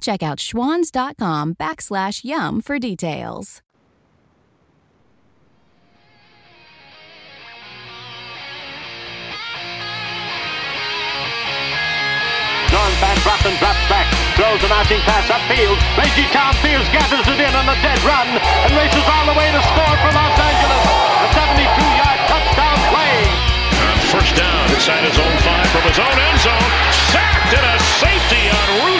Check out schwans.com backslash YUM for details. Norm Van Brocklin drops back, throws an arching pass upfield. Reggie Tom Fields gathers it in on a dead run and races all the way to score for Los Angeles. A 72-yard touchdown play. First down inside his own five from his own end zone. Sacked and a safety on Rudolph.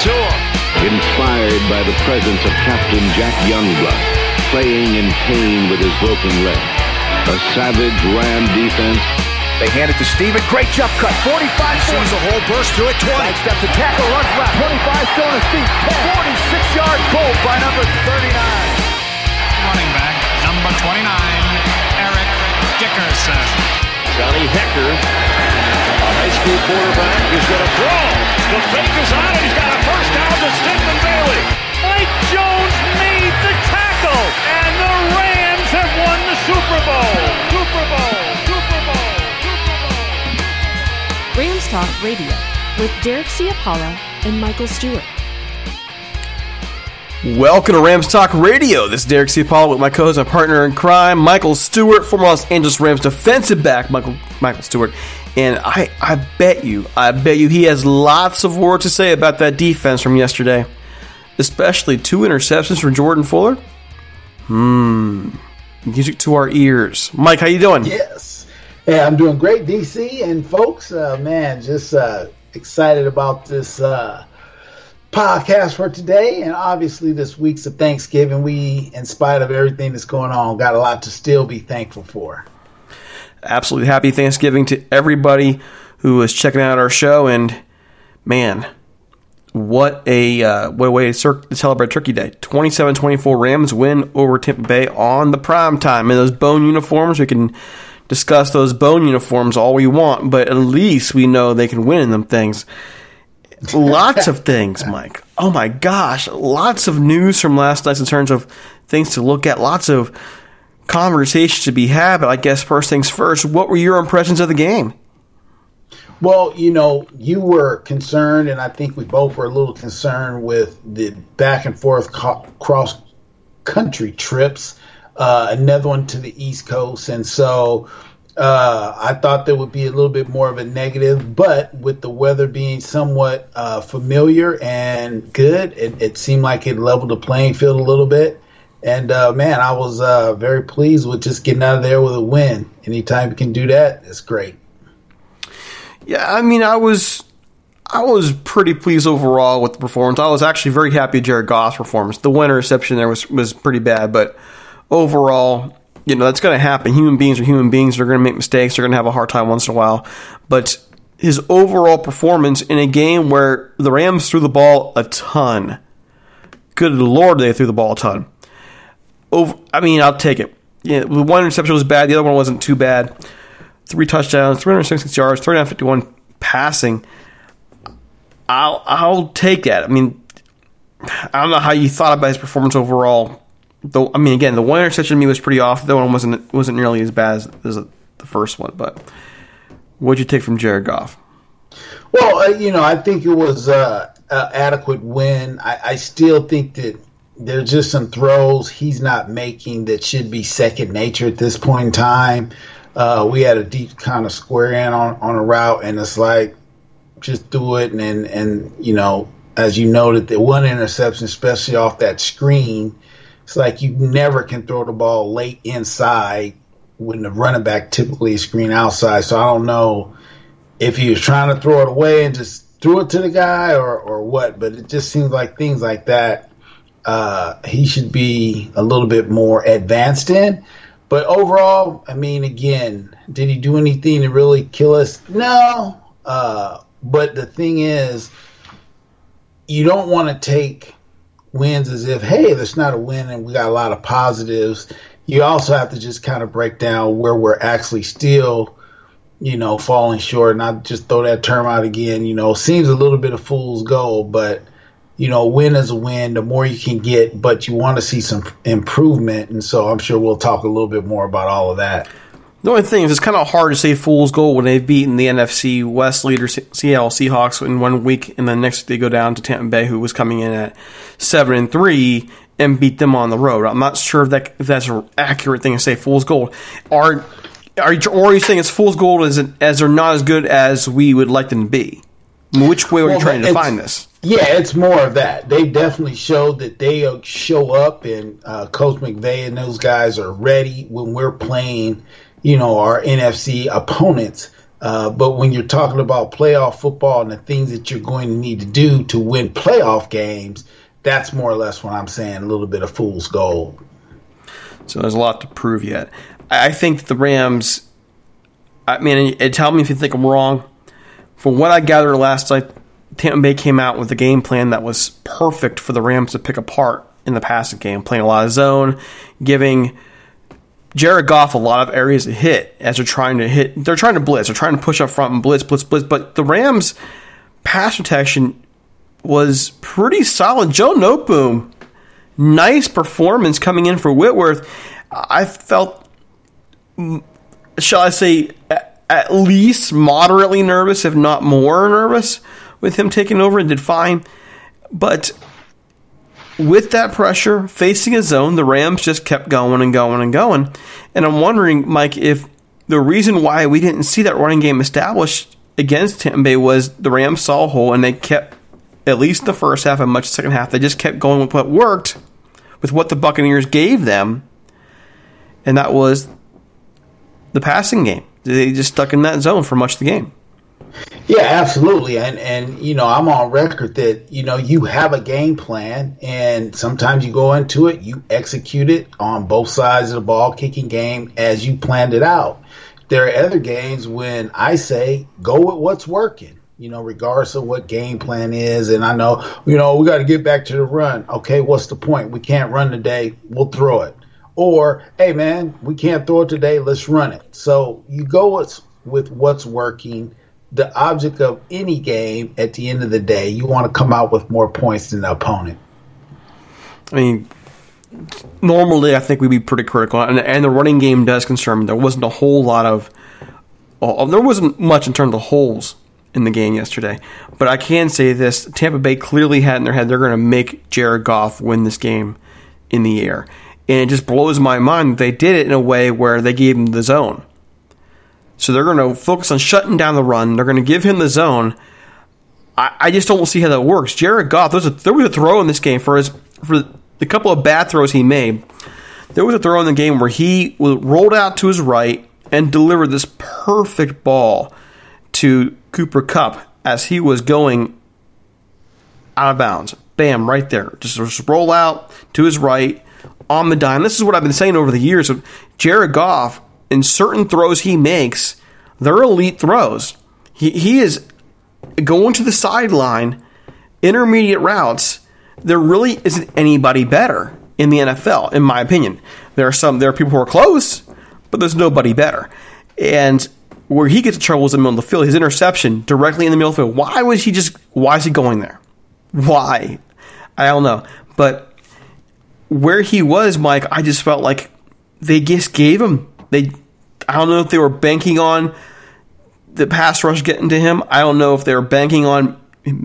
Got to him. Inspired by the presence of Captain Jack Youngblood, playing in pain with his broken leg. A savage Ram defense they hand it to Steven. Great jump cut. 45 sees a whole burst through it. 20. Side steps a tackle, runs left. 25 still on his feet. 46 yard goal by number 39. Running back, number 29, Eric Dickerson. Johnny Hekker, a high school quarterback, is going to throw. The fake is on. He's got a first down to Stephen Bailey. Mike Jones made the tackle, and the Rams have won the Super Bowl. Super Bowl. Super Bowl. Rams Talk Radio with Derek Ciapala and Michael Stewart. Welcome to Rams Talk Radio. This is Derek Ciapala with my co-host and partner in crime, Michael Stewart, former Los Angeles Rams defensive back, Michael Michael Stewart. And I, I bet you, I bet you he has lots of words to say about that defense from yesterday. Especially two interceptions from Jordan Fuller. Hmm. Music to our ears. Mike, how you doing? Yes. Hey, I'm doing great, DC and folks. Uh, man, just uh, excited about this uh, podcast for today, and obviously this week's of Thanksgiving. We, in spite of everything that's going on, got a lot to still be thankful for. Absolutely happy Thanksgiving to everybody who is checking out our show, and man, what a uh, what a way to, celebrate Turkey Day. 27-24 Rams win over Tampa Bay on the prime time in those bone uniforms. We can discuss those bone uniforms all we want, but at least we know they can win in them things. Lots of things, Mike. Oh my gosh, lots of news from last night in terms of things to look at. Lots of conversations to be had. But I guess first things first. What were your impressions of the game? Well, you know, you were concerned, and I think we both were a little concerned with the back and forth co- cross country trips uh, another one to the East Coast. And so Uh, I thought there would be a little bit more of a negative, but with the weather being somewhat uh, familiar and good, it, it, seemed like it leveled the playing field a little bit. And uh, man, I was uh, very pleased with just getting out of there with a win. Anytime you can do that, it's great. Yeah, I mean, I was I was pretty pleased overall with the performance. I was actually very happy with Jared Goff's performance. The one interception there was was pretty bad, but overall, you know, that's going to happen. Human beings are human beings. They're going to make mistakes. They're going to have a hard time once in a while. But his overall performance in a game where the Rams threw the ball a ton. Good lord, they threw the ball a ton. Over, I mean, I'll take it. Yeah, the one interception was bad. The other one wasn't too bad. Three touchdowns, 366 yards, 351 passing. I'll I'll take that. I mean, I don't know how you thought about his performance overall. Though I mean, again, the one interception to me was pretty off. The one wasn't wasn't nearly as bad as, as the first one. But what'd you take from Jared Goff? Well, uh, you know, I think it was uh, adequate win. I, I still think that there's just some throws he's not making that should be second nature at this point in time. Uh, we had a deep kind of square in on, on a route, and it's like just do it. And, and, and, you know, as you noted, the one interception, especially off that screen, it's like you never can throw the ball late inside when the running back typically is screen outside. So I don't know if he was trying to throw it away and just threw it to the guy or, or what, but it just seems like things like that uh, he should be a little bit more advanced in. But overall, I mean, again, did he do anything to really kill us? No. Uh, but the thing is, you don't want to take wins as if, hey, that's not a win and we got a lot of positives. You also have to just kind of break down where we're actually still, you know, falling short. And I just throw that term out again. You know, seems a little bit of fool's gold, but you know, win is a win. The more you can get, but you want to see some improvement. And so I'm sure we'll talk a little bit more about all of that. The only thing is, it's kind of hard to say fool's gold when they've beaten the NFC West leader Seattle Seahawks in one week, and then next they go down to Tampa Bay, who was coming in at seven and three, and beat them on the road. I'm not sure if that if that's an accurate thing to say fool's gold. Are are you, or are you saying it's fool's gold as as they're not as good as we would like them to be? Which way are well, you trying to find this? Yeah, it's more of that. They definitely showed that they show up, and uh, Coach McVay and those guys are ready when we're playing you know, our NFC opponents. Uh, but when you're talking about playoff football and the things that you're going to need to do to win playoff games, that's more or less what I'm saying. A little bit of fool's gold. So there's a lot to prove yet. I think the Rams. I mean, tell me if you think I'm wrong. From what I gathered last night, Tampa Bay came out with a game plan that was perfect for the Rams to pick apart in the passing game, playing a lot of zone, giving Jared Goff a lot of areas to hit as they're trying to hit. They're trying to blitz. They're trying to push up front and blitz, blitz, blitz. But the Rams' pass protection was pretty solid. Joe Noteboom, nice performance coming in for Whitworth. I felt, shall I say, at least moderately nervous, if not more nervous, with him taking over and did fine. But with that pressure facing his zone, the Rams just kept going and going and going. And I'm wondering, Mike, if the reason why we didn't see that running game established against Tampa Bay was the Rams saw a hole and they kept, at least the first half and much second half, they just kept going with what worked, with what the Buccaneers gave them, and that was the passing game. They just stuck in that zone for much of the game. Yeah, absolutely. And and you know, I'm on record that you know you have a game plan, and sometimes you go into it, you execute it on both sides of the ball kicking game as you planned it out. There are other games when I say go with what's working. You know, regardless of what game plan is, and I know you know we got to get back to the run. Okay, what's the point? We can't run today. We'll throw it. Or hey, man, we can't throw it today. Let's run it. So you go with with what's working the object of any game at the end of the day, you want to come out with more points than the opponent. I mean, normally I think we'd be pretty critical, and, and the running game does concern me. There wasn't a whole lot of, uh, there wasn't much in terms of holes in the game yesterday. But I can say this: Tampa Bay clearly had in their head they're going to make Jared Goff win this game in the air, and it just blows my mind that they did it in a way where they gave him the zone. So they're going to focus on shutting down the run. They're going to give him the zone. I, I just don't see how that works. Jared Goff, there was, a, there was a throw in this game for his for the couple of bad throws he made. There was a throw in the game where he rolled out to his right and delivered this perfect ball to Cooper Kupp as he was going out of bounds. Bam, right there. Just, just roll out to his right on the dime. This is what I've been saying over the years. Jared Goff, in certain throws he makes, they're elite throws. He, he is going to the sideline, intermediate routes. There really isn't anybody better in the NFL, in my opinion. There are some, there are people who are close, but there's nobody better. And where he gets in trouble is in the middle of the field. His interception directly in the middle of the field. Why was he just? Why is he going there? Why? I don't know. But where he was, Mike, I just felt like they just gave him. They. I don't know if they were banking on the pass rush getting to him. I don't know if they were banking on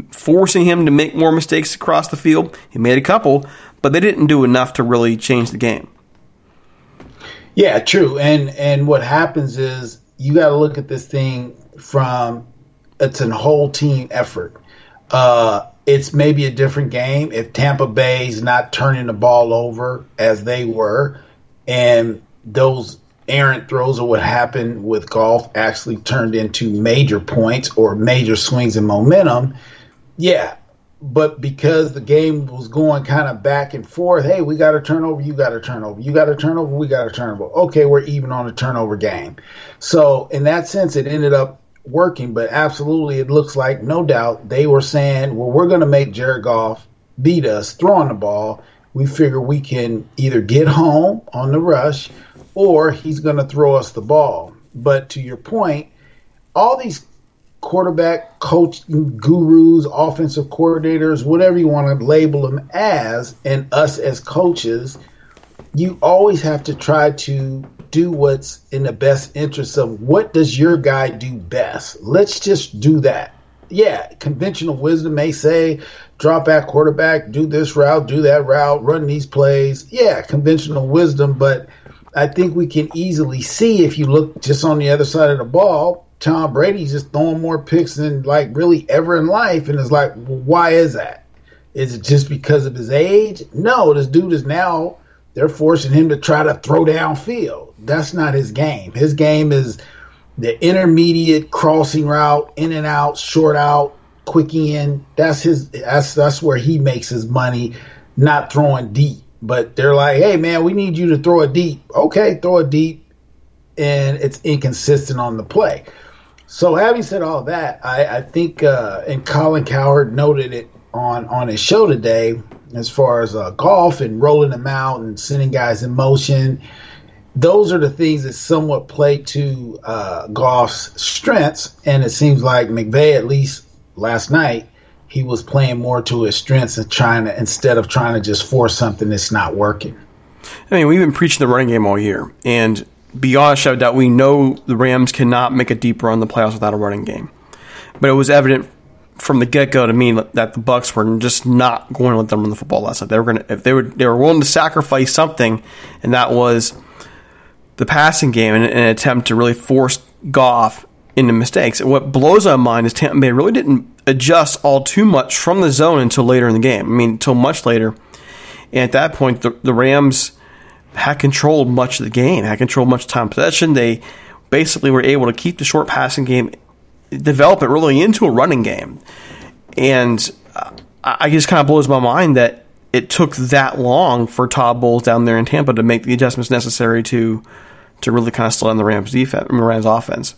forcing him to make more mistakes across the field. He made a couple, but they didn't do enough to really change the game. Yeah, true. And and what happens is you got to look at this thing from it's a whole team effort. Uh, it's maybe a different game if Tampa Bay's not turning the ball over as they were, and those errant throws or what happened with Goff actually turned into major points or major swings in momentum. Yeah, but because the game was going kind of back and forth, hey, we got a turnover, you got a turnover, you got a turnover, we got a turnover. Okay, we're even on a turnover game. So in that sense, it ended up working. But absolutely, it looks like no doubt they were saying, well, we're going to make Jared Goff beat us throwing the ball. We figure we can either get home on the rush or he's going to throw us the ball. But to your point, all these quarterback coach gurus, offensive coordinators, whatever you want to label them as, and us as coaches, you always have to try to do what's in the best interest of what does your guy do best. Let's just do that. Yeah, conventional wisdom may say drop back quarterback, do this route, do that route, run these plays. Yeah, conventional wisdom, but I think we can easily see if you look just on the other side of the ball, Tom Brady's just throwing more picks than like really ever in life, and it's like, well, why is that? Is it just because of his age? No, this dude is now they're forcing him to try to throw downfield. That's not his game. His game is the intermediate crossing route, in and out, short out, quick in. That's his. That's that's where he makes his money, not throwing deep. But they're like, hey man, we need you to throw it deep. Okay, throw it deep, and it's inconsistent on the play. So having said all that, I, I think uh, and Colin Cowherd noted it on on his show today as far as uh, Goff and rolling them out and sending guys in motion. Those are the things that somewhat play to uh, Goff's strengths, and it seems like McVay, at least last night, he was playing more to his strengths and trying to instead of trying to just force something that's not working. I mean, we've been preaching the running game all year, and beyond a shadow doubt, we know the Rams cannot make a deep run in the playoffs without a running game. But it was evident from the get go to me that the Bucs were just not going to let them run the football last night. They were going to if they were they were willing to sacrifice something, and that was the passing game in, an attempt to really force Goff into mistakes. And what blows my mind is Tampa Bay really didn't adjust all too much from the zone until later in the game. I mean, until much later. And at that point, the, the Rams had controlled much of the game, had controlled much time possession. They basically were able to keep the short passing game, develop it really into a running game. And I just kind of blows my mind that it took that long for Todd Bowles down there in Tampa to make the adjustments necessary to to really kind of slow down the Rams defense, Rams offense.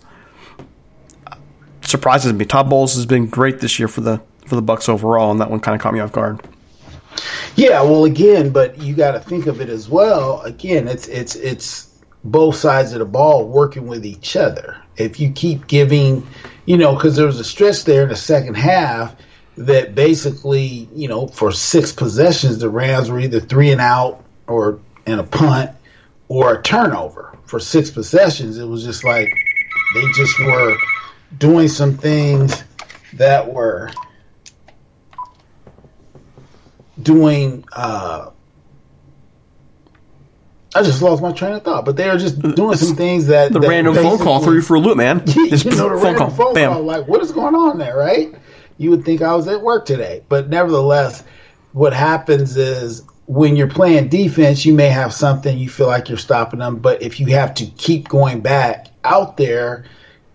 Surprises me. Todd Bowles has been great this year for the for the Bucs overall, and that one kind of caught me off guard. Yeah, well, again, but you got to think of it as well. Again, it's it's it's both sides of the ball working with each other. If you keep giving, you know, because there was a stretch there in the second half that basically, you know, for six possessions, the Rams were either three and out or in a punt or a turnover. For six possessions, it was just like they just were doing some things that were doing uh, I just lost my train of thought, but they are just doing some things that the that random phone call you for a loop, man. Just you know, the phone random call, phone bam. call, like what is going on there, right? You would think I was at work today, but nevertheless, what happens is when you're playing defense, you may have something you feel like you're stopping them, but if you have to keep going back out there,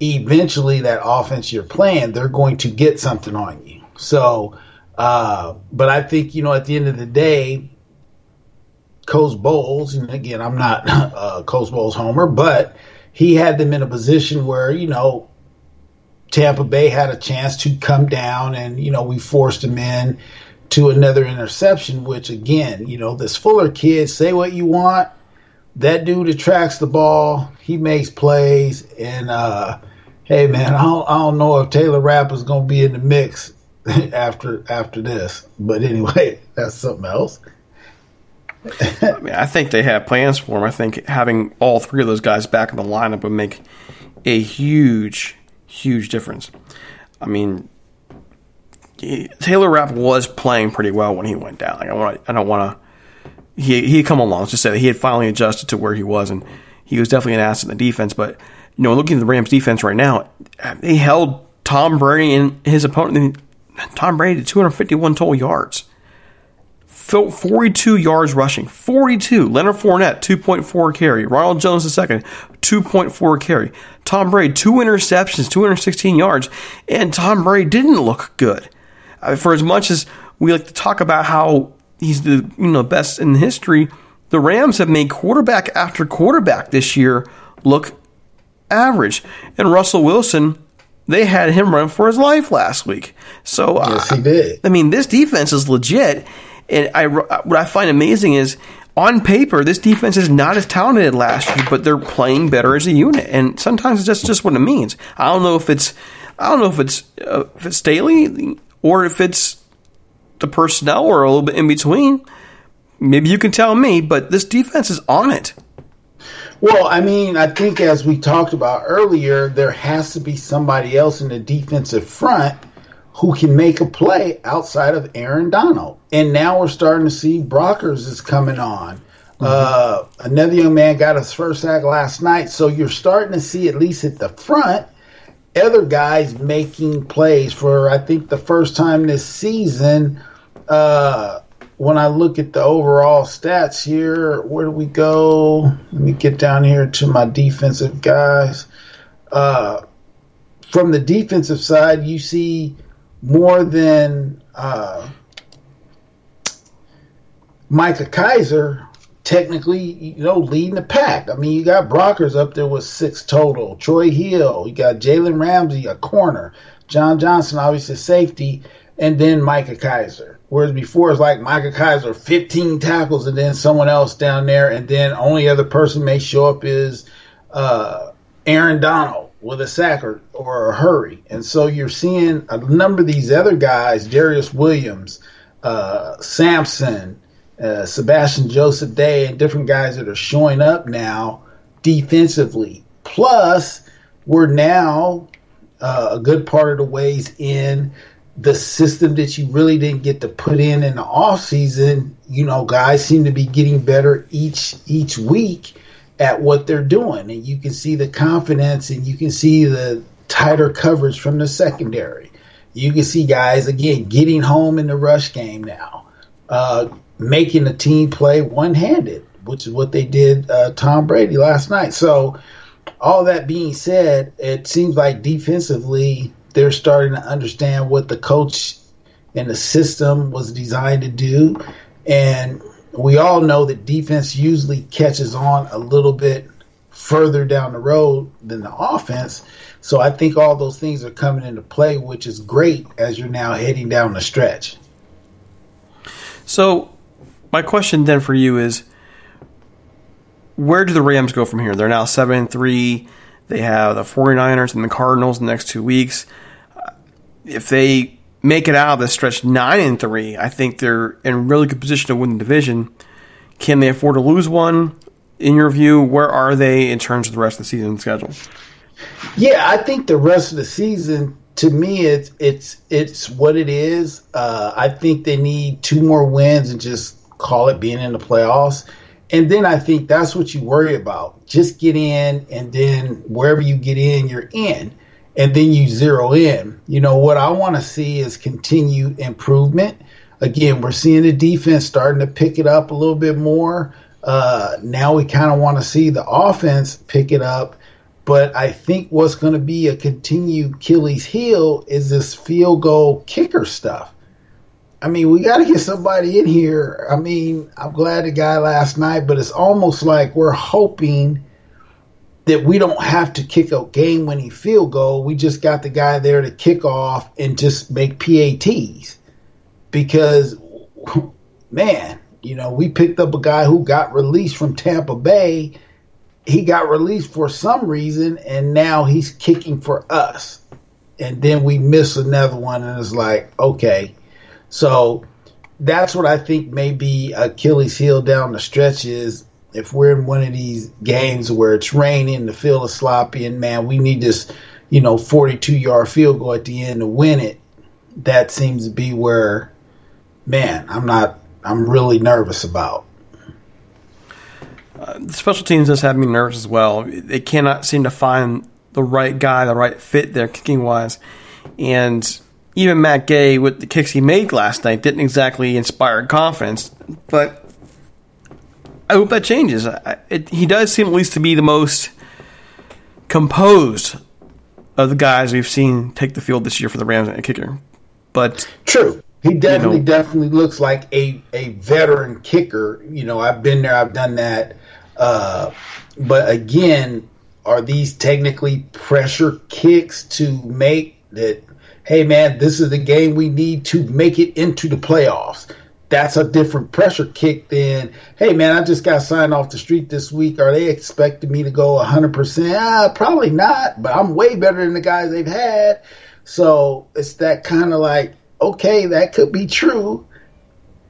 eventually that offense you're playing, they're going to get something on you. So, uh, but I think you know at the end of the day, Coach Bowles, and again, I'm not uh, Coach Bowles homer, but he had them in a position where you know Tampa Bay had a chance to come down, and you know we forced them in to another interception. Which again, you know this Fuller kid, say what you want, that dude attracts the ball, he makes plays, and uh, hey man, I don't, I don't know if Taylor Rapp is to be in the mix after after this, but anyway, that's something else. I, mean, I think they have plans for him. I think having all three of those guys back in the lineup would make a huge, huge difference. I mean, Taylor Rapp was playing pretty well when he went down. Like I want, I don't want to. He he had come along. Just say that he had finally adjusted to where he was, and he was definitely an asset in the defense. But you know, looking at the Rams' defense right now, they held Tom Brady and his opponent. Tom Brady to 251 total yards. 42 yards rushing. 42. Leonard Fournette, 2.4 carry. Ronald Jones II, 2.4 carry. Tom Brady, two interceptions, 216 yards. And Tom Brady didn't look good. Uh, for as much as we like to talk about how he's the you know best in history, the Rams have made quarterback after quarterback this year look average. And Russell Wilson, they had him run for his life last week. So yes, he did. I mean, this defense is legit. And I, what I find amazing is on paper, this defense is not as talented last year, but they're playing better as a unit. And sometimes that's just what it means. I don't know if it's, I don't know if it's, uh, if it's Staley or if it's the personnel or a little bit in between. Maybe you can tell me, but this defense is on it. Well, I mean, I think as we talked about earlier, there has to be somebody else in the defensive front who can make a play outside of Aaron Donald. And now we're starting to see Brockers is coming on. Mm-hmm. Uh, another young man got his first sack last night. So you're starting to see, at least at the front, other guys making plays for, I think, the first time this season. Uh, when I look at the overall stats here, where do we go? Let me get down here to my defensive guys. Uh, from the defensive side, you see more than uh, Micah Kiser technically, you know, leading the pack. I mean, you got Brockers up there with six total. Troy Hill, you got Jalen Ramsey, a corner. John Johnson, obviously safety, and then Micah Kiser. Whereas before it's like Micah Kiser, 15 tackles, and then someone else down there, and then only other person may show up is uh, Aaron Donald with a sack or, or a hurry. And so you're seeing a number of these other guys, Darious Williams, uh, Sampson, uh, Sebastian Joseph Day, and different guys that are showing up now defensively. Plus, we're now uh, a good part of the ways in the system that you really didn't get to put in in the off season. You know, guys seem to be getting better each each week at what they're doing, and you can see the confidence, and you can see the tighter coverage from the secondary. You can see guys again getting home in the rush game now, uh, making the team play one handed, which is what they did uh, Tom Brady last night. So, all that being said, it seems like defensively they're starting to understand what the coach and the system was designed to do, and we all know that defense usually catches on a little bit further down the road than the offense. So I think all those things are coming into play, which is great as you're now heading down the stretch. So, my question then for you is where do the Rams go from here? They're now 7 and 3. They have the 49ers and the Cardinals in the next two weeks. If they make it out of this stretch 9 and 3, I think they're in really good position to win the division. Can they afford to lose one? In your view, where are they in terms of the rest of the season schedule? Yeah, I think the rest of the season, to me, it's it's it's what it is. Uh, I think they need two more wins and just call it being in the playoffs. And then I think that's what you worry about. Just get in, and then wherever you get in, you're in. And then you zero in. You know, what I want to see is continued improvement. Again, we're seeing the defense starting to pick it up a little bit more. Uh, now we kind of want to see the offense pick it up. But I think what's going to be a continued Achilles heel is this field goal kicker stuff. I mean, we got to get somebody in here. I mean, I'm glad the guy last night, but it's almost like we're hoping that we don't have to kick a game winning field goal. We just got the guy there to kick off and just make PATs. Because, man, you know, we picked up a guy who got released from Tampa Bay. He got released for some reason, and now he's kicking for us. And then we miss another one, and it's like, okay so that's what I think may be Achilles heel down the stretch is if we're in one of these games where it's raining, the field is sloppy, and man, we need this, you know, 42 yard field goal at the end to win it. That seems to be where, man, I'm not, I'm really nervous about. Uh, the special teams does have me nervous as well. They cannot seem to find the right guy, the right fit there, kicking wise. And even Matt Gay with the kicks he made last night didn't exactly inspire confidence. But I hope that changes. It, he does seem at least to be the most composed of the guys we've seen take the field this year for the Rams at kicker. But true. He definitely, you know, definitely looks like a, a veteran kicker. You know, I've been there, I've done that. Uh, but again, are these technically pressure kicks to make that hey man, this is the game we need to make it into the playoffs. That's a different pressure kick than, hey man, I just got signed off the street this week. Are they expecting me to go 100%? Ah, probably not, but I'm way better than the guys they've had. So it's that kind of like, okay, that could be true,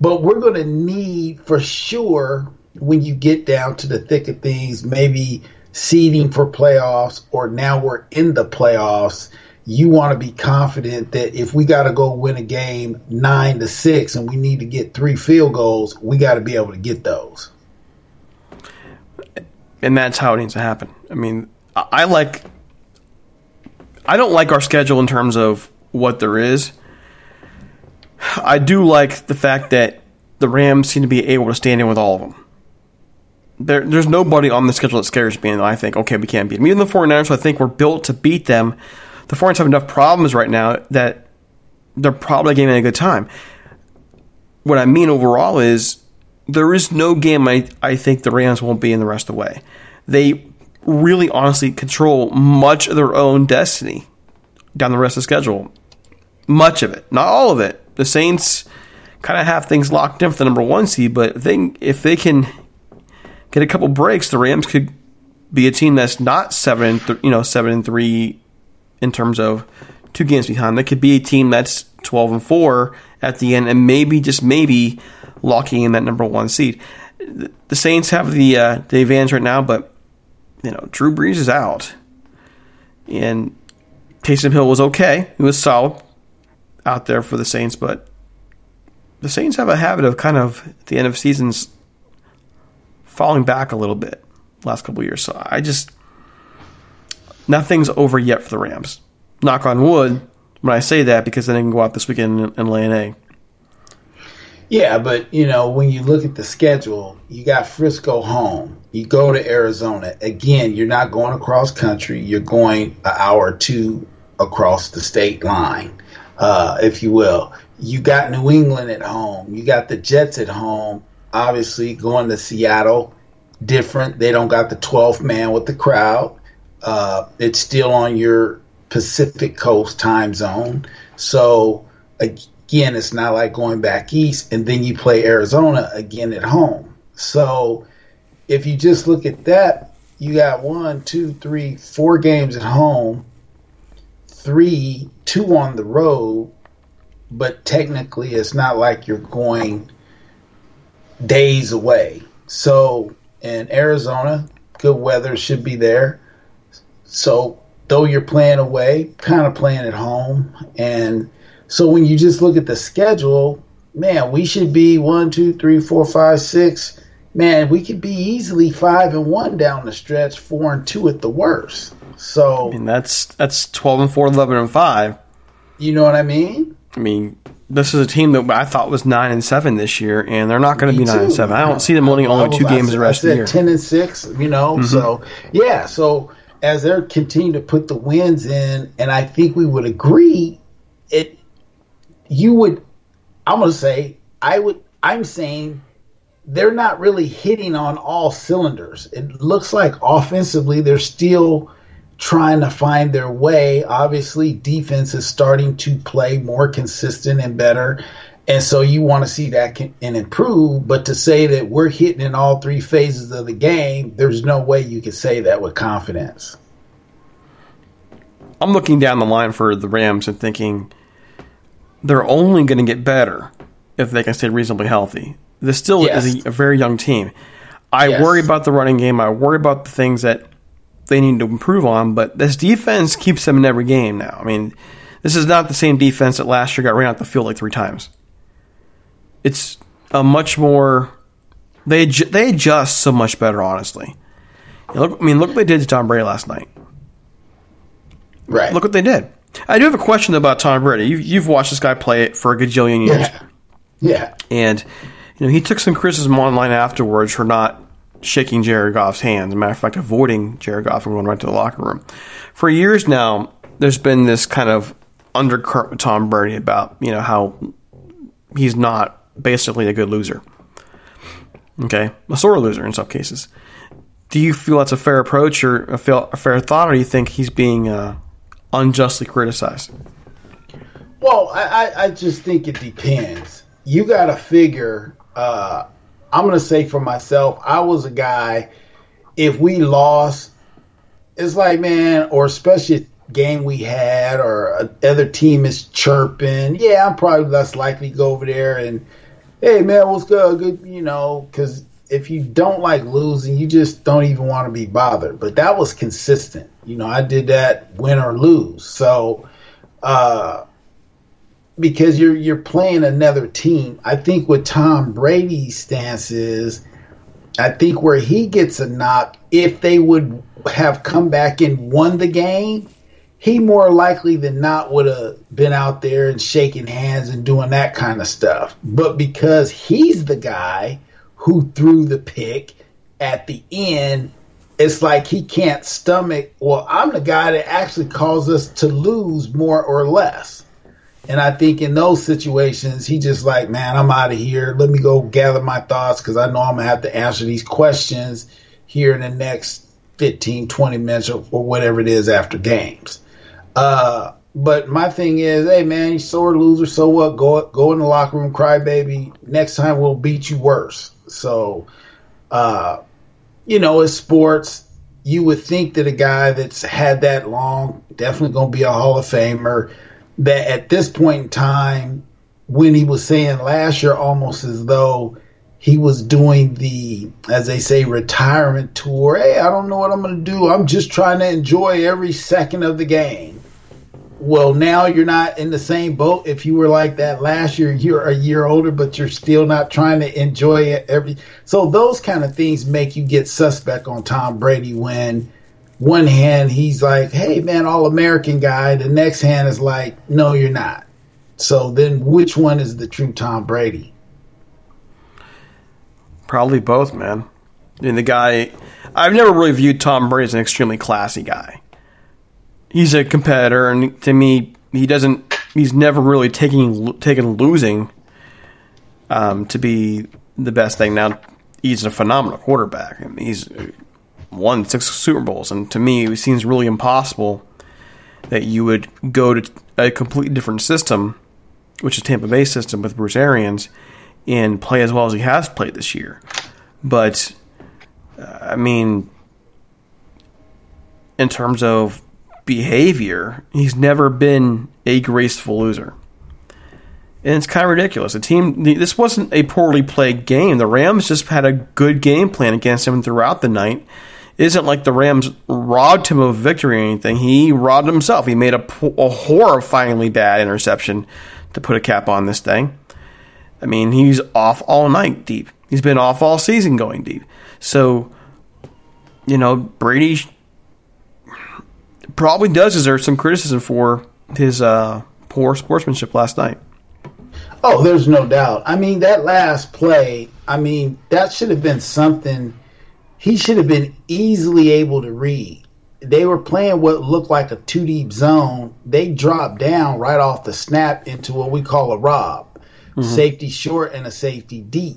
but we're going to need for sure when you get down to the thick of things, maybe seeding for playoffs or now we're in the playoffs you want to be confident that if we got to go win a game nine to six and we need to get three field goals, we got to be able to get those. And that's how it needs to happen. I mean, I like, I don't like our schedule in terms of what there is. I do like the fact that the Rams seem to be able to stand in with all of them. There, there's nobody on the schedule that scares me, and I think, okay, we can't beat them. Even the 49ers, I think we're built to beat them the 49ers have enough problems right now that they're probably getting a good time. What I mean overall is there is no game I, I think the Rams won't be in the rest of the way. They really honestly control much of their own destiny down the rest of the schedule. Much of it. Not all of it. The Saints kind of have things locked in for the number one seed, but if they, if they can get a couple breaks, the Rams could be a team that's not seven, you know, seven and three in terms of two games behind. That could be a team that's 12 and 4 at the end and maybe, just maybe, locking in that number one seed. The Saints have the, uh, the advantage right now, but, you know, Drew Brees is out. And Taysom Hill was okay. He was solid out there for the Saints, but the Saints have a habit of kind of, at the end of seasons, falling back a little bit last couple years. So I just nothing's over yet for the Rams. Knock on wood when I say that because then they can go out this weekend and, and lay an egg. Yeah, but you know, when you look at the schedule, you got Frisco home. You go to Arizona. Again, you're not going across country. You're going an hour or two across the state line, uh, if you will. You got New England at home. You got the Jets at home. Obviously, going to Seattle, different. They don't got the 12th man with the crowd. Uh, it's still on your Pacific Coast time zone. So again, it's not like going back east and then you play Arizona again at home. So if you just look at that, you got one, two, three, four games at home, three, two on the road, but technically it's not like you're going days away. So in Arizona, good weather should be there. So though you're playing away, kind of playing at home. And so when you just look at the schedule, man, we should be one, two, three, four, five, six man, we could be easily five and one down the stretch, four and two at the worst. So I mean, that's that's twelve and four, 11 and five. You know what I mean? I mean, this is a team that I thought was nine and seven this year, and they're not going to be nine and seven. I don't see them winning only two games the rest of the year. Ten and six, you know. Mm-hmm. So yeah, so as they're continuing to put the wins in, and I think we would agree, it you would. I'm to say I would. I'm saying they're not really hitting on all cylinders. It looks like offensively they're still trying to find their way. Obviously, defense is starting to play more consistent and better. And so you want to see that can, and improve. But to say that we're hitting in all three phases of the game, there's no way you can say that with confidence. I'm looking down the line for the Rams and thinking they're only going to get better if they can stay reasonably healthy. This still yes. is a, a, very young team. I yes. worry about the running game. I worry about the things that they need to improve on, but this defense keeps them in every game now. I mean, this is not the same defense that last year got ran out the field like three times. It's a much more they they adjust so much better, honestly. Look, I mean, look what they did to Tom Brady last night. Right. Look what they did. I do have a question about Tom Brady. You've, you've watched this guy play it for a gajillion years. Yeah. Yeah. And you know, he took some criticism online afterwards for not shaking Jared Goff's hands. As a matter of fact, avoiding Jared Goff from going right to the locker room. For years now, there's been this kind of undercurrent with Tom Brady about you know how he's not basically a good loser. Okay, a sore loser in some cases. Do you feel that's a fair approach or a, fair thought, or do you think he's being uh, unjustly criticized? Well, I, I just think it depends. You got to figure uh, I'm gonna say for myself, I was a guy. If we lost, it's like man, or especially game we had, or other team is chirping. Yeah, I'm probably less likely to go over there and, hey man, what's good? Good, you know, because if you don't like losing, you just don't even want to be bothered. But that was consistent. You know, I did that win or lose. So, uh, because you're you're playing another team. I think what Tom Brady's stance is, I think where he gets a knock, if they would have come back and won the game, he more likely than not would have been out there and shaking hands and doing that kind of stuff. But because he's the guy who threw the pick at the end, it's like he can't stomach, well, I'm the guy that actually caused us to lose more or less. And I think in those situations, he just like, man, I'm out of here. Let me go gather my thoughts because I know I'm going to have to answer these questions here in the next 15, 20 minutes or, or whatever it is after games. Uh, but my thing is, hey, man, you sore loser. So what? Go, go in the locker room, cry baby. Next time we'll beat you worse. So, uh, you know, it's sports. You would think that a guy that's had that long, definitely going to be a Hall of Famer that at this point in time, when he was saying last year, almost as though he was doing the, as they say, retirement tour. Hey, I don't know what I'm going to do. I'm just trying to enjoy every second of the game. Well, now you're not in the same boat. If you were like that last year, you're a year older, but you're still not trying to enjoy it every. So those kind of things make you get suspect on Tom Brady when one hand he's like, "Hey man, all American guy." The next hand is like, "No, you're not." So then, which one is the true Tom Brady? Probably both, man. And the guy, I've never really viewed Tom Brady as an extremely classy guy. He's a competitor, and to me, he doesn't. He's never really taking taken losing um, to be the best thing. Now, he's a phenomenal quarterback. He's won six Super Bowls, and to me, it seems really impossible that you would go to a completely different system, which is Tampa Bay system with Bruce Arians, and play as well as he has played this year. But uh, I mean, in terms of behavior, he's never been a graceful loser. And it's kind of ridiculous. The team, this wasn't a poorly played game. The Rams just had a good game plan against him throughout the night isn't like the Rams robbed him of victory or anything. He robbed himself. He made a, a horrifyingly bad interception to put a cap on this thing. I mean, he's off all night deep. He's been off all season going deep. So, you know, Brady probably does deserve some criticism for his uh, poor sportsmanship last night. Oh, there's no doubt. I mean, that last play, I mean, that should have been something he should have been easily able to read. They were playing what looked like a two deep zone. They dropped down right off the snap into what we call a rob mm-hmm. safety short and a safety deep.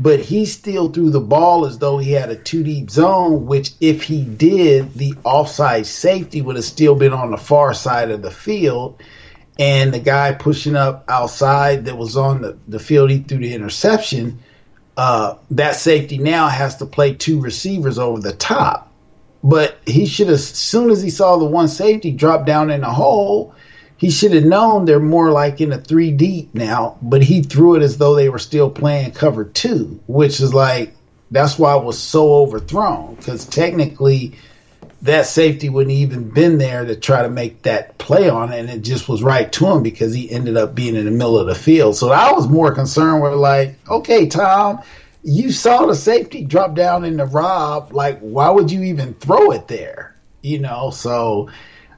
But he still threw the ball as though he had a two deep zone, which if he did, the offside safety would have still been on the far side of the field and the guy pushing up outside that was on the, the field, he threw the interception. Uh, that safety now has to play two receivers over the top. But he should have, as soon as he saw the one safety drop down in the hole, he should have known they're more like in a three deep now. But he threw it as though they were still playing cover two, which is like, that's why it was so overthrown. Because technically, that safety wouldn't even been there to try to make that play on it, and it just was right to him because he ended up being in the middle of the field. So I was more concerned with like, okay, Tom, you saw the safety drop down in the rob. Like, why would you even throw it there? You know, so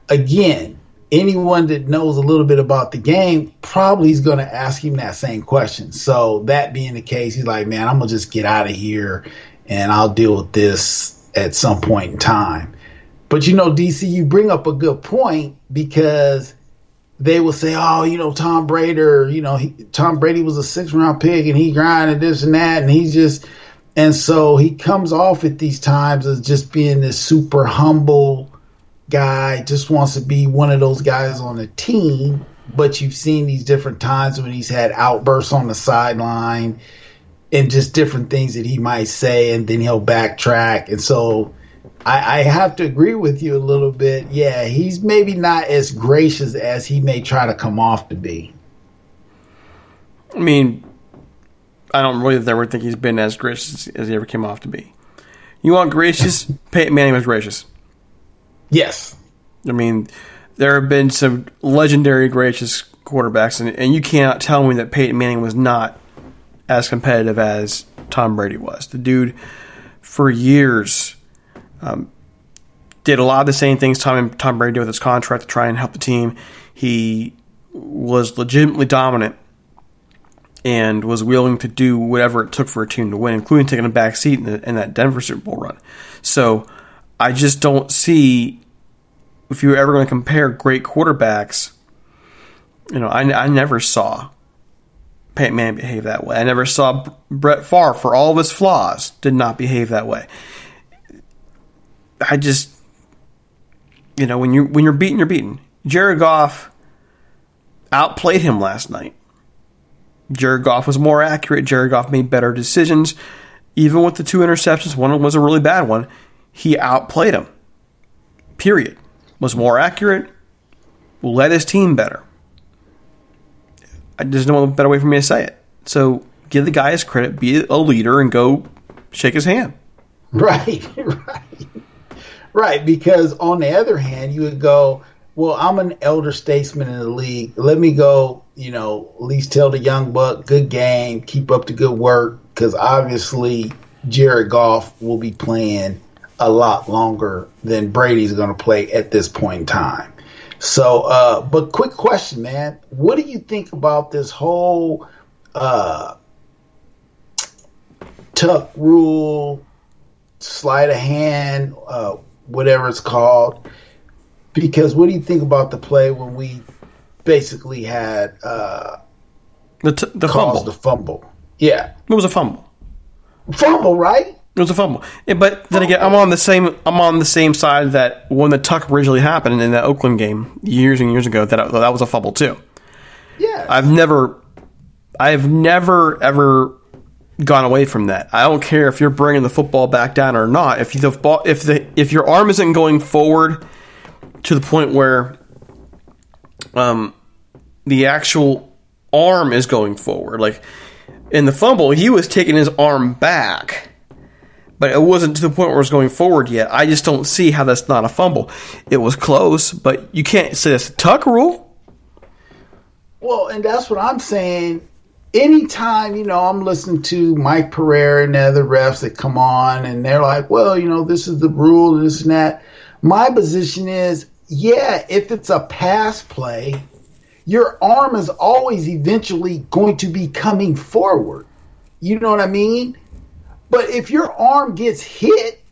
again, anyone that knows a little bit about the game probably is going to ask him that same question. So that being the case, he's like, man, I'm gonna just get out of here and I'll deal with this at some point in time. But you know, DC, you bring up a good point because they will say, "Oh, you know, Tom Brady, you know, he, Tom Brady was a six round pick and he grinded this and that, and he's just." And so he comes off at these times as just being this super humble guy, just wants to be one of those guys on the team. But you've seen these different times when he's had outbursts on the sideline and just different things that he might say, and then he'll backtrack. And so I, I, have to agree with you a little bit. Yeah, he's maybe not as gracious as he may try to come off to be. I mean, I don't really ever think he's been as gracious as he ever came off to be. You want gracious? Peyton Manning was gracious. Yes. I mean, there have been some legendary gracious quarterbacks, and, and you cannot tell me that Peyton Manning was not as competitive as Tom Brady was. The dude, for years, um, did a lot of the same things Tom Tom Brady did with his contract to try and help the team. He was legitimately dominant and was willing to do whatever it took for a team to win, including taking a back seat in, the, in that Denver Super Bowl run. So I just don't see if you're ever going to compare great quarterbacks. You know, I, I never saw Peyton Manning behave that way. I never saw Brett Favre, for all of his flaws, did not behave that way. I just, you know, when you when you're beaten, you're beaten. Jared Goff outplayed him last night. Jared Goff was more accurate. Jared Goff made better decisions. Even with the two interceptions, one was a really bad one. He outplayed him. Period. Was more accurate. Led his team better. There's no better way for me to say it. So give the guy his credit, be a leader, and go shake his hand. Right, right. Right, because on the other hand, you would go, well, I'm an elder statesman in the league. Let me go, you know, at least tell the young buck, good game, keep up the good work, because obviously Jared Goff will be playing a lot longer than Brady's going to play at this point in time. So, uh, but quick question, man, what do you think about this whole uh, tuck rule, sleight of hand? Uh, whatever it's called. Because what do you think about the play when we basically had uh, the t- the fumble? The fumble. Yeah, it was a fumble. Fumble, right? It was a fumble. Yeah, but then again, I'm on the same I'm on the same side that when the tuck originally happened in that Oakland game years and years ago, that that was a fumble too. Yeah, I've never, I've never ever gone away from that. I don't care if you're bringing the football back down or not. If the ball, if the if your arm isn't going forward to the point where um the actual arm is going forward, like in the fumble, he was taking his arm back. But it wasn't to the point where it was going forward yet. I just don't see how that's not a fumble. It was close, but you can't say it's a tuck rule. Well, and that's what I'm saying anytime, you know, I'm listening to Mike Pereira and the other refs that come on and they're like, well, you know, this is the rule, this and that. My position is, yeah, if it's a pass play, your arm is always eventually going to be coming forward. You know what I mean? But if your arm gets hit,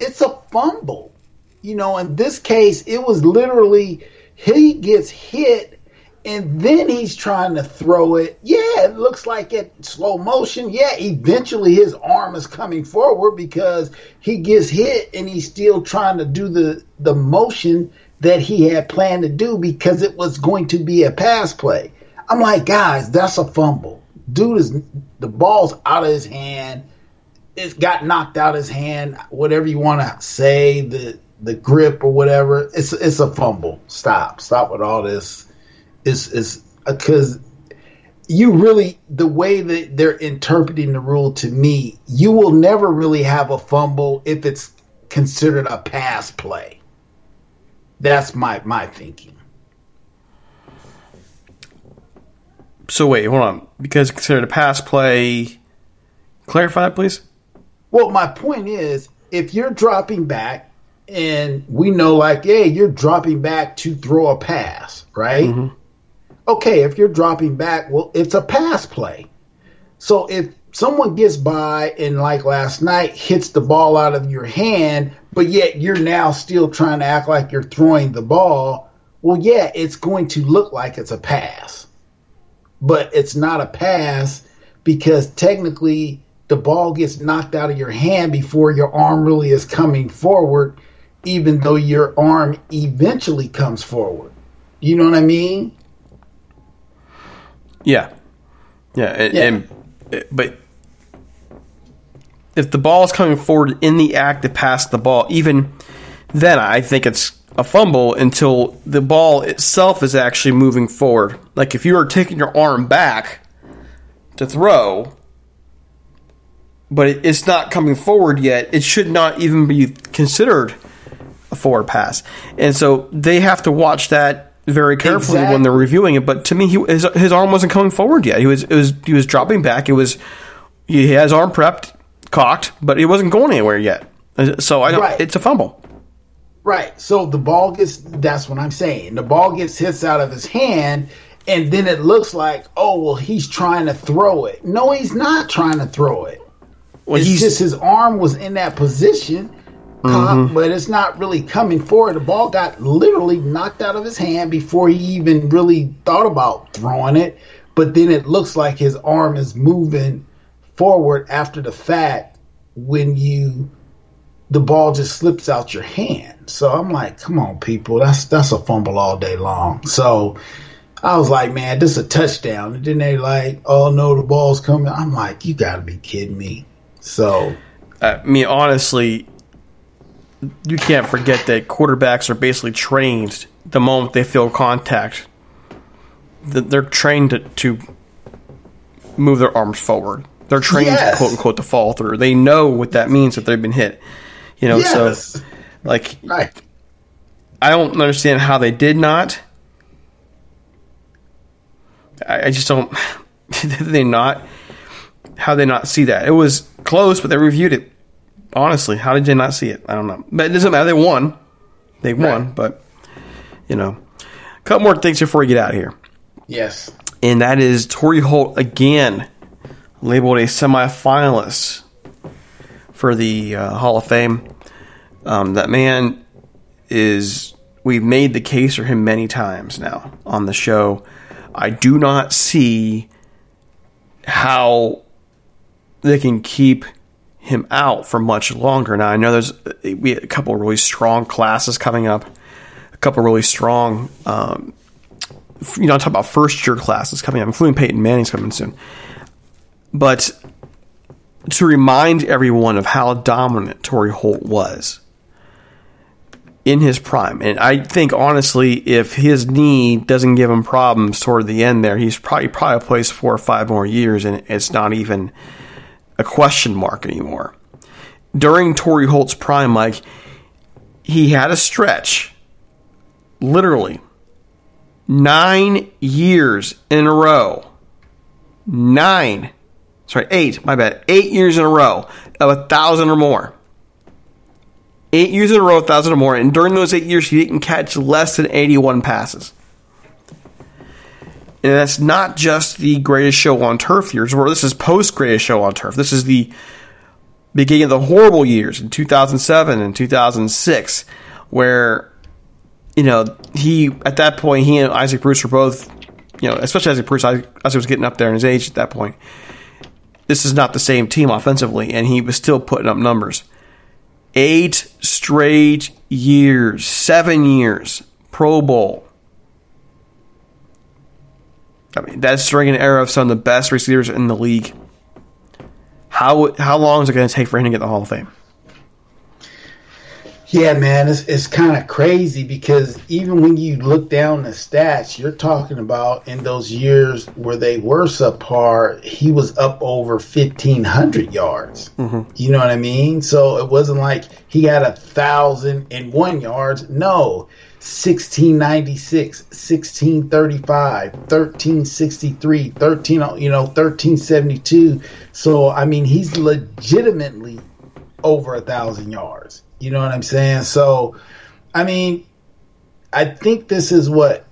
it's a fumble. You know, in this case, it was literally he gets hit and then he's trying to throw it. Yeah, it looks like it slow motion. Yeah, eventually his arm is coming forward because he gets hit and he's still trying to do the the motion that he had planned to do because it was going to be a pass play. I'm like, guys, that's a fumble. Dude is the ball's out of his hand. It got knocked out his hand. Whatever you want to say, the the grip or whatever. It's it's a fumble. Stop. Stop with all this is is because you really the way that they're interpreting the rule to me, you will never really have a fumble if it's considered a pass play. That's my my thinking. So wait, hold on. Because considered a pass play, clarify, please. Well, my point is, if you're dropping back, and we know, like, hey, you're dropping back to throw a pass, right? Mm-hmm okay, if you're dropping back, well, it's a pass play. So if someone gets by and like last night hits the ball out of your hand, but yet you're now still trying to act like you're throwing the ball, well, yeah, it's going to look like it's a pass. But it's not a pass because technically the ball gets knocked out of your hand before your arm really is coming forward, even though your arm eventually comes forward. You know what I mean? Yeah, yeah, and, yeah. and eh, but if the ball is coming forward in the act to pass the ball, even then, I think it's a fumble until the ball itself is actually moving forward. Like if you are taking your arm back to throw, but it's not coming forward yet, it should not even be considered a forward pass. And so they have to watch that very carefully exactly. when they're reviewing it. But to me, he, his his arm wasn't coming forward yet. He was it was he was dropping back. It was he has arm prepped, cocked, but it wasn't going anywhere yet. So I don't. Right. It's a fumble. Right. So the ball gets. That's what I'm saying. The ball gets hits out of his hand, and then it looks like, oh well, he's trying to throw it. No, he's not trying to throw it. Well, it's he's, just his arm was in that position mm-hmm. but it's not really coming forward. The ball got literally knocked out of his hand before he even really thought about throwing it. But then it looks like his arm is moving forward after the fact when you the ball just slips out your hand. So I'm like, come on, people, that's that's a fumble all day long. So I was like, man, this is a touchdown. And then they like, oh no, the ball's coming. I'm like, you got to be kidding me. So, I mean, honestly, you can't forget that quarterbacks are basically trained the moment they feel contact. They're trained to, to move their arms forward. They're trained yes. to quote unquote to fall through. They know what that means if they've been hit. You know, yes. so like right. I don't understand how they did not. I, I just don't. did they not? How they not see that? It was close, but they reviewed it honestly, how did they not see it? I don't know. But it doesn't matter. They won. They won, right. but you know, a couple more things before we get out of here. Yes. And that is Torry Holt again labeled a semifinalist for the uh, Hall of Fame. Um, that man is. We've made the case for him many times now on the show. I do not see how they can keep him out for much longer. Now I know there's a couple really strong classes coming up, a couple really strong, um, you know, I'm talking about first year classes coming up, including Peyton Manning's coming soon. But to remind everyone of how dominant Torry Holt was in his prime, and I think honestly, if his knee doesn't give him problems toward the end, there he's probably probably plays four or five more years, and it's not even a question mark anymore. During Torry Holt's prime, like he had a stretch, literally nine years in a row nine, sorry, eight, my bad, eight years in a row of a thousand or more. Eight years in a row, a thousand or more, and during those eight years, he didn't catch less than 81 passes. And that's not just the greatest show on turf years, where this is post greatest show on turf. This is the beginning of the horrible years in 2007 and 2006, where, you know, he, at that point, he and Isaac Bruce were both, you know, especially Isaac Bruce, Isaac as he was getting up there in his age at that point. This is not the same team offensively, and he was still putting up numbers. Eight straight years, seven years, Pro Bowl. I mean, that's during an era of some of the best receivers in the league. How how long is it going to take for him to get the Hall of Fame? Yeah, man, it's, it's kind of crazy because even when you look down the stats, you're talking about in those years where they were subpar, he was up over 1,500 yards. Mm-hmm. You know what I mean? So it wasn't like he had a thousand and one yards. No, 1696, 1635, 1363, 13, you know, 1372. So, I mean, he's legitimately over a thousand yards. You know what I'm saying? So, I mean, I think this is what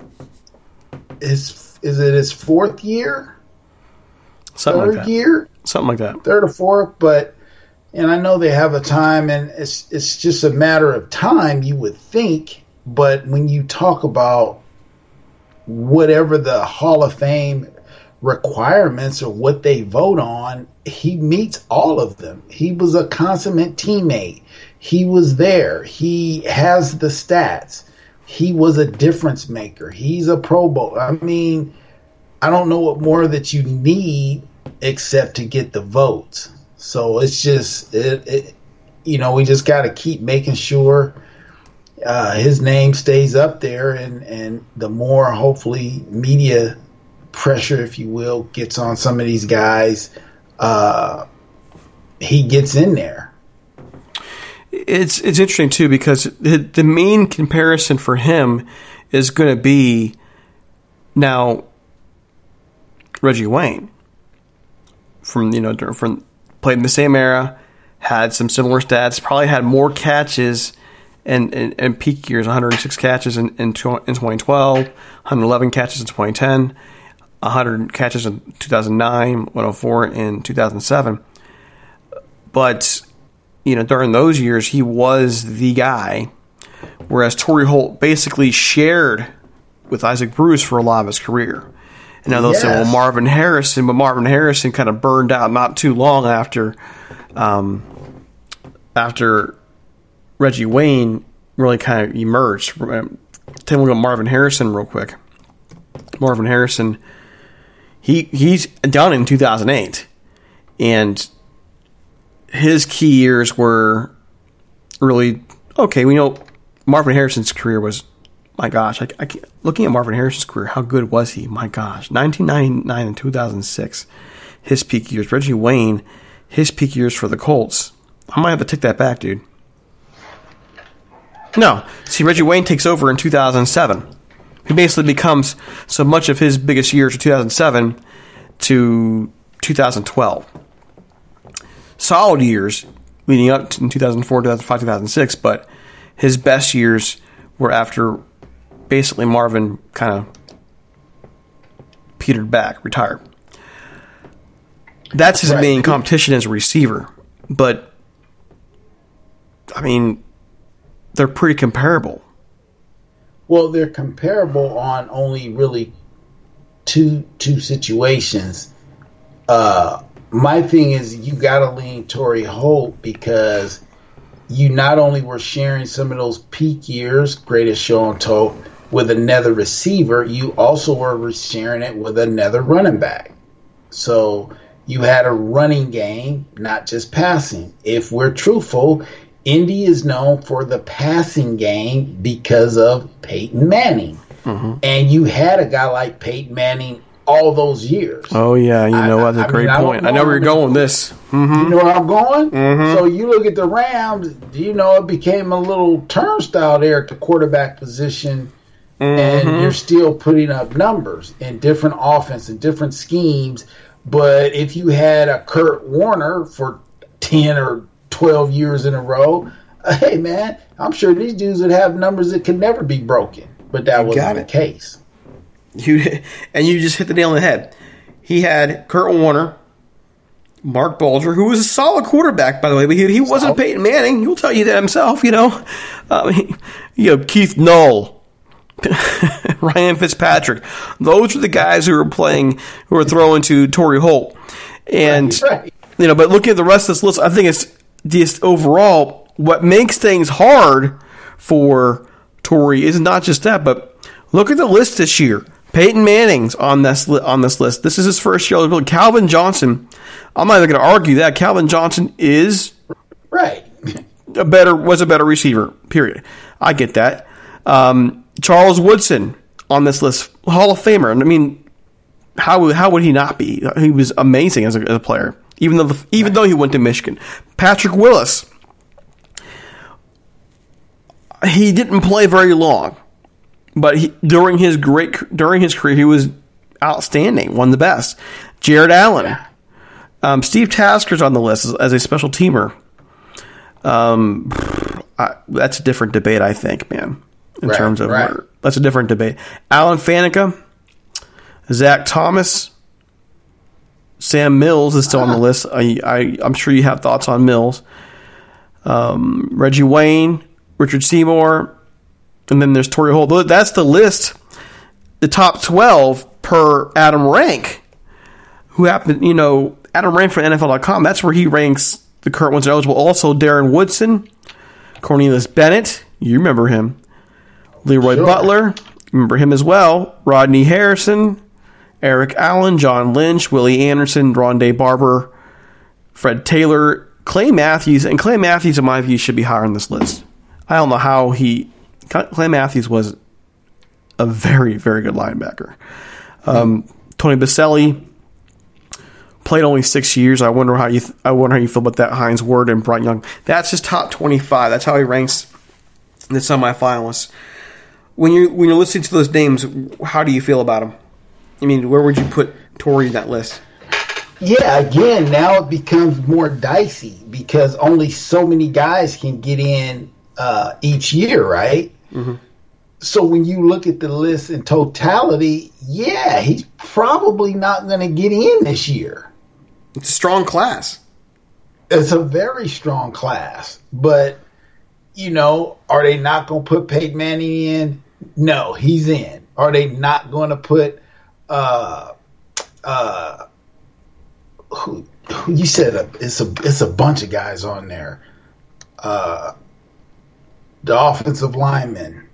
is is it his fourth year? Something third like year? Something like that. Third or fourth, but and I know they have a time and it's it's just a matter of time you would think, but when you talk about whatever the Hall of Fame requirements or what they vote on, he meets all of them. He was a consummate teammate. He was there. He has the stats. He was a difference maker. He's a Pro Bowl. I mean, I don't know what more that you need except to get the votes. So it's just, it, it you know, we just got to keep making sure uh, his name stays up there, and and the more hopefully media pressure, if you will, gets on some of these guys, uh, he gets in there. It's it's interesting too because the, main comparison for him is going to be now Reggie Wayne from you know from played in the same era, had some similar stats, probably had more catches and, and, and peak years 106 catches in, in, in 2012, 111 catches in 2010, 100 catches in 2009, 104 in 2007. But, you know, during those years, he was the guy, whereas Torry Holt basically shared with Isaac Bruce for a lot of his career. And now they'll yes. say, well, Marvin Harrison, but Marvin Harrison kind of burned out not too long after, um, after Reggie Wayne really kind of emerged. Um, take a look at Marvin Harrison real quick. Marvin Harrison, he he's done in 2008, and his key years were really okay. We know Marvin Harrison's career was, my gosh, I, I looking at Marvin Harrison's career, how good was he? My gosh, 1999 and 2006, his peak years. Reggie Wayne, his peak years for the Colts. I might have to take that back, dude. No. See, Reggie Wayne takes over in 2007. He basically becomes so much of his biggest years from 2007 to 2012. Solid years leading up to 2004, 2005, 2006, but his best years were after basically Marvin kind of petered back, retired. That's his right. main competition as a receiver. But, I mean, they're pretty comparable. Well, they're comparable on only really two two situations. Uh, my thing is you got to lean Torry Holt because you not only were sharing some of those peak years, greatest show on toe, with another receiver, you also were sharing it with another running back. So you had a running game, not just passing. If we're truthful, Indy is known for the passing game because of Peyton Manning. Mm-hmm. And you had a guy like Peyton Manning all those years. Oh yeah, you know? That's a great mean, point. I know, I know where you're going this. Mm-hmm. You know where I'm going. Mm-hmm. So you look at the Rams. You know it became a little turnstile there at the quarterback position, and mm-hmm. you're still putting up numbers in different offense and different schemes. But if you had a Kurt Warner for 10 or 12 years in a row, uh, hey, man, I'm sure these dudes would have numbers that could never be broken. But that You wasn't the case. You and you just hit the nail on the head. He had Kurt Warner, Marc Bulger, who was a solid quarterback, by the way, but he, he wasn't Peyton Manning. He'll tell you that himself. You know, um, he- you know Keith Null, Ryan Fitzpatrick. Those are the guys who were playing, who were throwing to Torry Holt, and you know. But looking at the rest of this list, I think it's just overall what makes things hard for Torry is not just that, but look at the list this year. Peyton Manning's on this li- on this list. This is his first year. Calvin Johnson. I'm not even going to argue that Calvin Johnson is right a better was a better receiver. Period. I get that. Um, Charles Woodson on this list, Hall of Famer. I mean, how how would he not be? He was amazing as a, as a player, even though the, even though he went to Michigan. Patrick Willis. He didn't play very long, but he, during his great during his career, he was outstanding, one of the best. Jared Allen, um, Steve Tasker's on the list as, as a special teamer. Um, I, that's a different debate, I think, man. In Right, terms of right. that's a different debate. Alan Faneca, Zach Thomas, Sam Mills is still on the list. I, I I'm sure you have thoughts on Mills. Um, Reggie Wayne, Richard Seymour, and then there's Torry Holt. That's the list. The top twelve per Adam Rank, who happened, you know, Adam Rank from NFL.com. That's where he ranks the current ones that are eligible. Also, Darren Woodson, Cornelius Bennett. You remember him. Leroy Sure. Butler. Remember him as well. Rodney Harrison, Eric Allen, John Lynch, Willie Anderson, Rondé Barber, Fred Taylor, Clay Matthews, and Clay Matthews, in my view, should be higher on this list. I don't know how he. Clay Matthews was a very, very good linebacker. Um, Tony Boselli played only six years. I wonder how you. I wonder how you feel about that. Hines Ward and Bryant Young. That's his top twenty-five. That's how he ranks the semifinalists. When you when you're listening to those names, how do you feel about them? I mean, where would you put Torry in that list? Yeah, again, now it becomes more dicey because only so many guys can get in uh, each year, right? So when you look at the list in totality, yeah, he's probably not going to get in this year. It's a strong class. It's a very strong class, but you know, are they not going to put Peyton Manning in? No, he's in. Are they not going to put uh uh who, who you said a, it's a it's a bunch of guys on there. Uh the offensive lineman.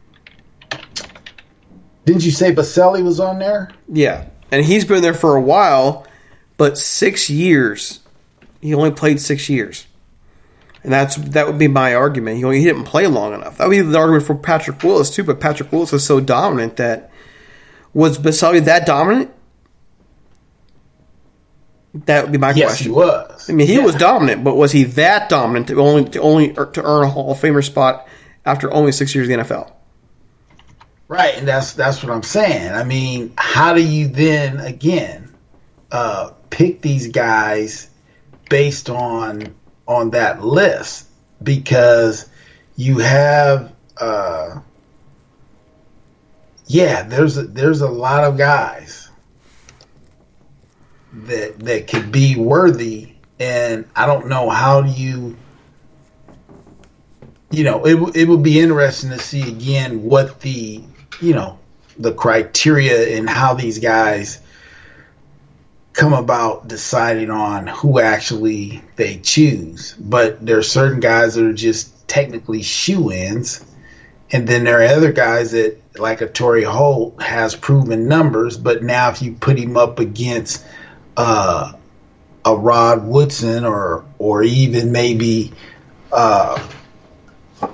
Didn't you say Boselli was on there? Yeah, and he's been there for a while, but six years. He only played six years, and that's that would be my argument. He only he didn't play long enough. That would be the argument for Patrick Willis too. But Patrick Willis was so dominant that was Boselli that dominant? That would be my Yes, question. he was. I mean, he was dominant, but was he that dominant to only to only to earn a Hall of Famer spot after only six years in the NFL? Right, and that's that's what I'm saying. I mean, how do you then again uh, pick these guys based on on that list? Because you have, uh, yeah, there's a, there's a lot of guys that that could be worthy, and I don't know how do you you know, it, it would be interesting to see again what the, you know, the criteria and how these guys come about deciding on who actually they choose. But there are certain guys that are just technically shoe ins. And then there are other guys that, like a Torry Holt, has proven numbers. But now, if you put him up against uh, a Rod Woodson or or even maybe uh,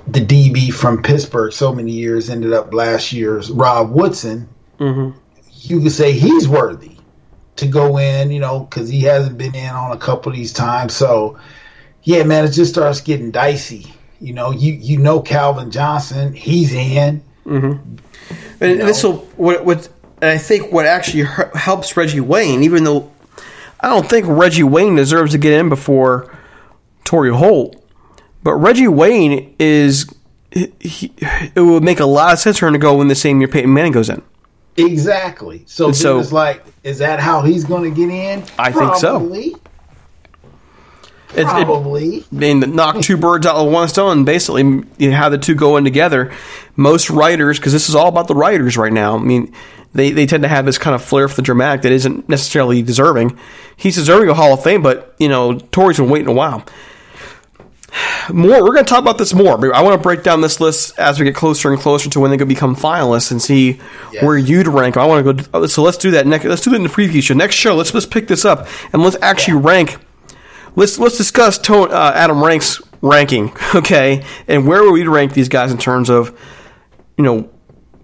the DB from Pittsburgh so many years ended up last year's Rob Woodson, Mm-hmm. you could say he's worthy to go in, you know, because he hasn't been in on a couple of these times. So, yeah, man, it just starts getting dicey. You know, you you know Calvin Johnson, he's in. Mm-hmm. And this will what what and I think what actually helps Reggie Wayne, even though I don't think Reggie Wayne deserves to get in before Torry Holt. But Reggie Wayne is. He, it would make a lot of sense for him to go in the same year Peyton Manning goes in. Exactly. So, so it's like, is that how he's going to get in? I Probably. think so. Probably. It, I mean, knock two birds out of one stone. Basically, you have the two going together. Most writers, because this is all about the writers right now. I mean, they, they tend to have this kind of flair for the dramatic that isn't necessarily deserving. He's deserving of Hall of Fame, but you know, Torry's been waiting a while. More, we're going to talk about this more. I want to break down this list as we get closer and closer to when they could become finalists and see yes. where you'd rank. I want to go. Oh, so let's do that next. Let's do that in the preview show. Next show, let's let's pick this up and let's actually yeah. rank let's let's discuss uh, Adam Rank's ranking, okay, and where would we rank these guys in terms of, you know,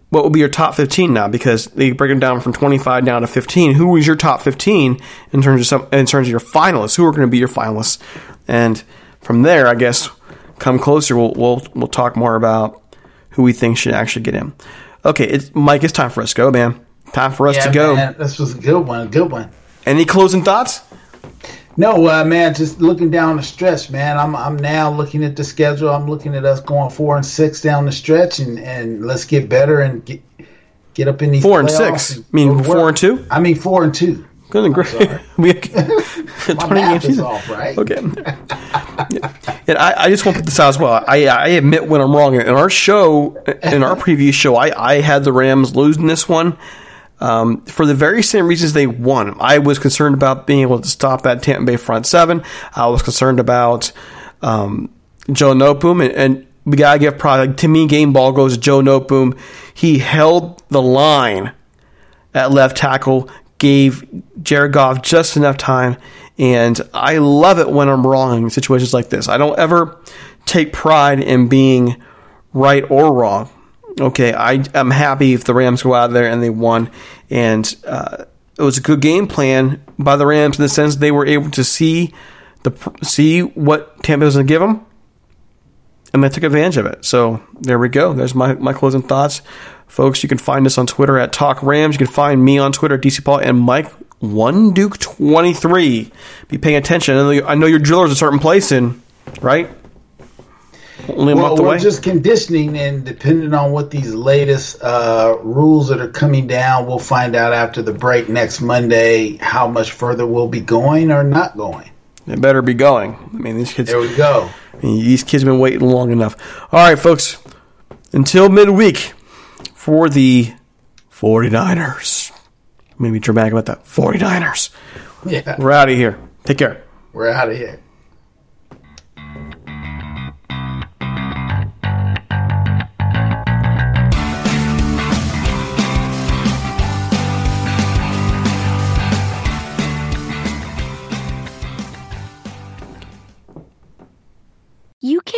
what would be your top fifteen now? Because they break them down from twenty five down to fifteen. Who is your top fifteen in terms of some in terms of your finalists? Who are going to be your finalists? And from there, I guess, come closer, we'll we'll we'll talk more about who we think should actually get in. Okay, it's Mike. It's time for us to go, man. Time for us yeah, to go. Man, this was a good one. A good one. Any closing thoughts? No, uh, man, just looking down the stretch, man. I'm I'm now looking at the schedule. I'm looking at us going four and six down the stretch, and, and let's get better and get get up in these four and six. I mean four and two. I mean four and two. Good and great. we twenty games off, right? Okay. And I, I just want to put this out as well. I I admit when I'm wrong. In our show, in our previous show, I I had the Rams losing this one um, for the very same reasons they won. I was concerned about being able to stop that Tampa Bay front seven. I was concerned about um, Joe Noteboom, and, and we gotta give product. To me, game ball goes to Joe Noteboom. He held the line at left tackle, gave Jared Goff just enough time, and I love it when I'm wrong in situations like this. I don't ever take pride in being right or wrong okay, I, am happy if the Rams go out there and they won. And uh, it was a good game plan by the Rams in the sense they were able to see the see what Tampa was going to give them, and they took advantage of it. So there we go. There's my, my closing thoughts. Folks, you can find us on Twitter at Talk Rams. You can find me on Twitter at DC Paul and Mike One Duke twenty three. Be paying attention. I know your driller's a certain place in, right? Only a well, month away. We're just conditioning, and depending on what these latest uh, rules that are coming down, we'll find out after the break next Monday how much further we'll be going or not going. It better be going. I mean, these kids. There we go. I mean, these kids have been waiting long enough. All right, folks. Until midweek for the 49ers. Maybe dramatic about that. 49ers. Yeah. We're out of here. Take care. We're out of here.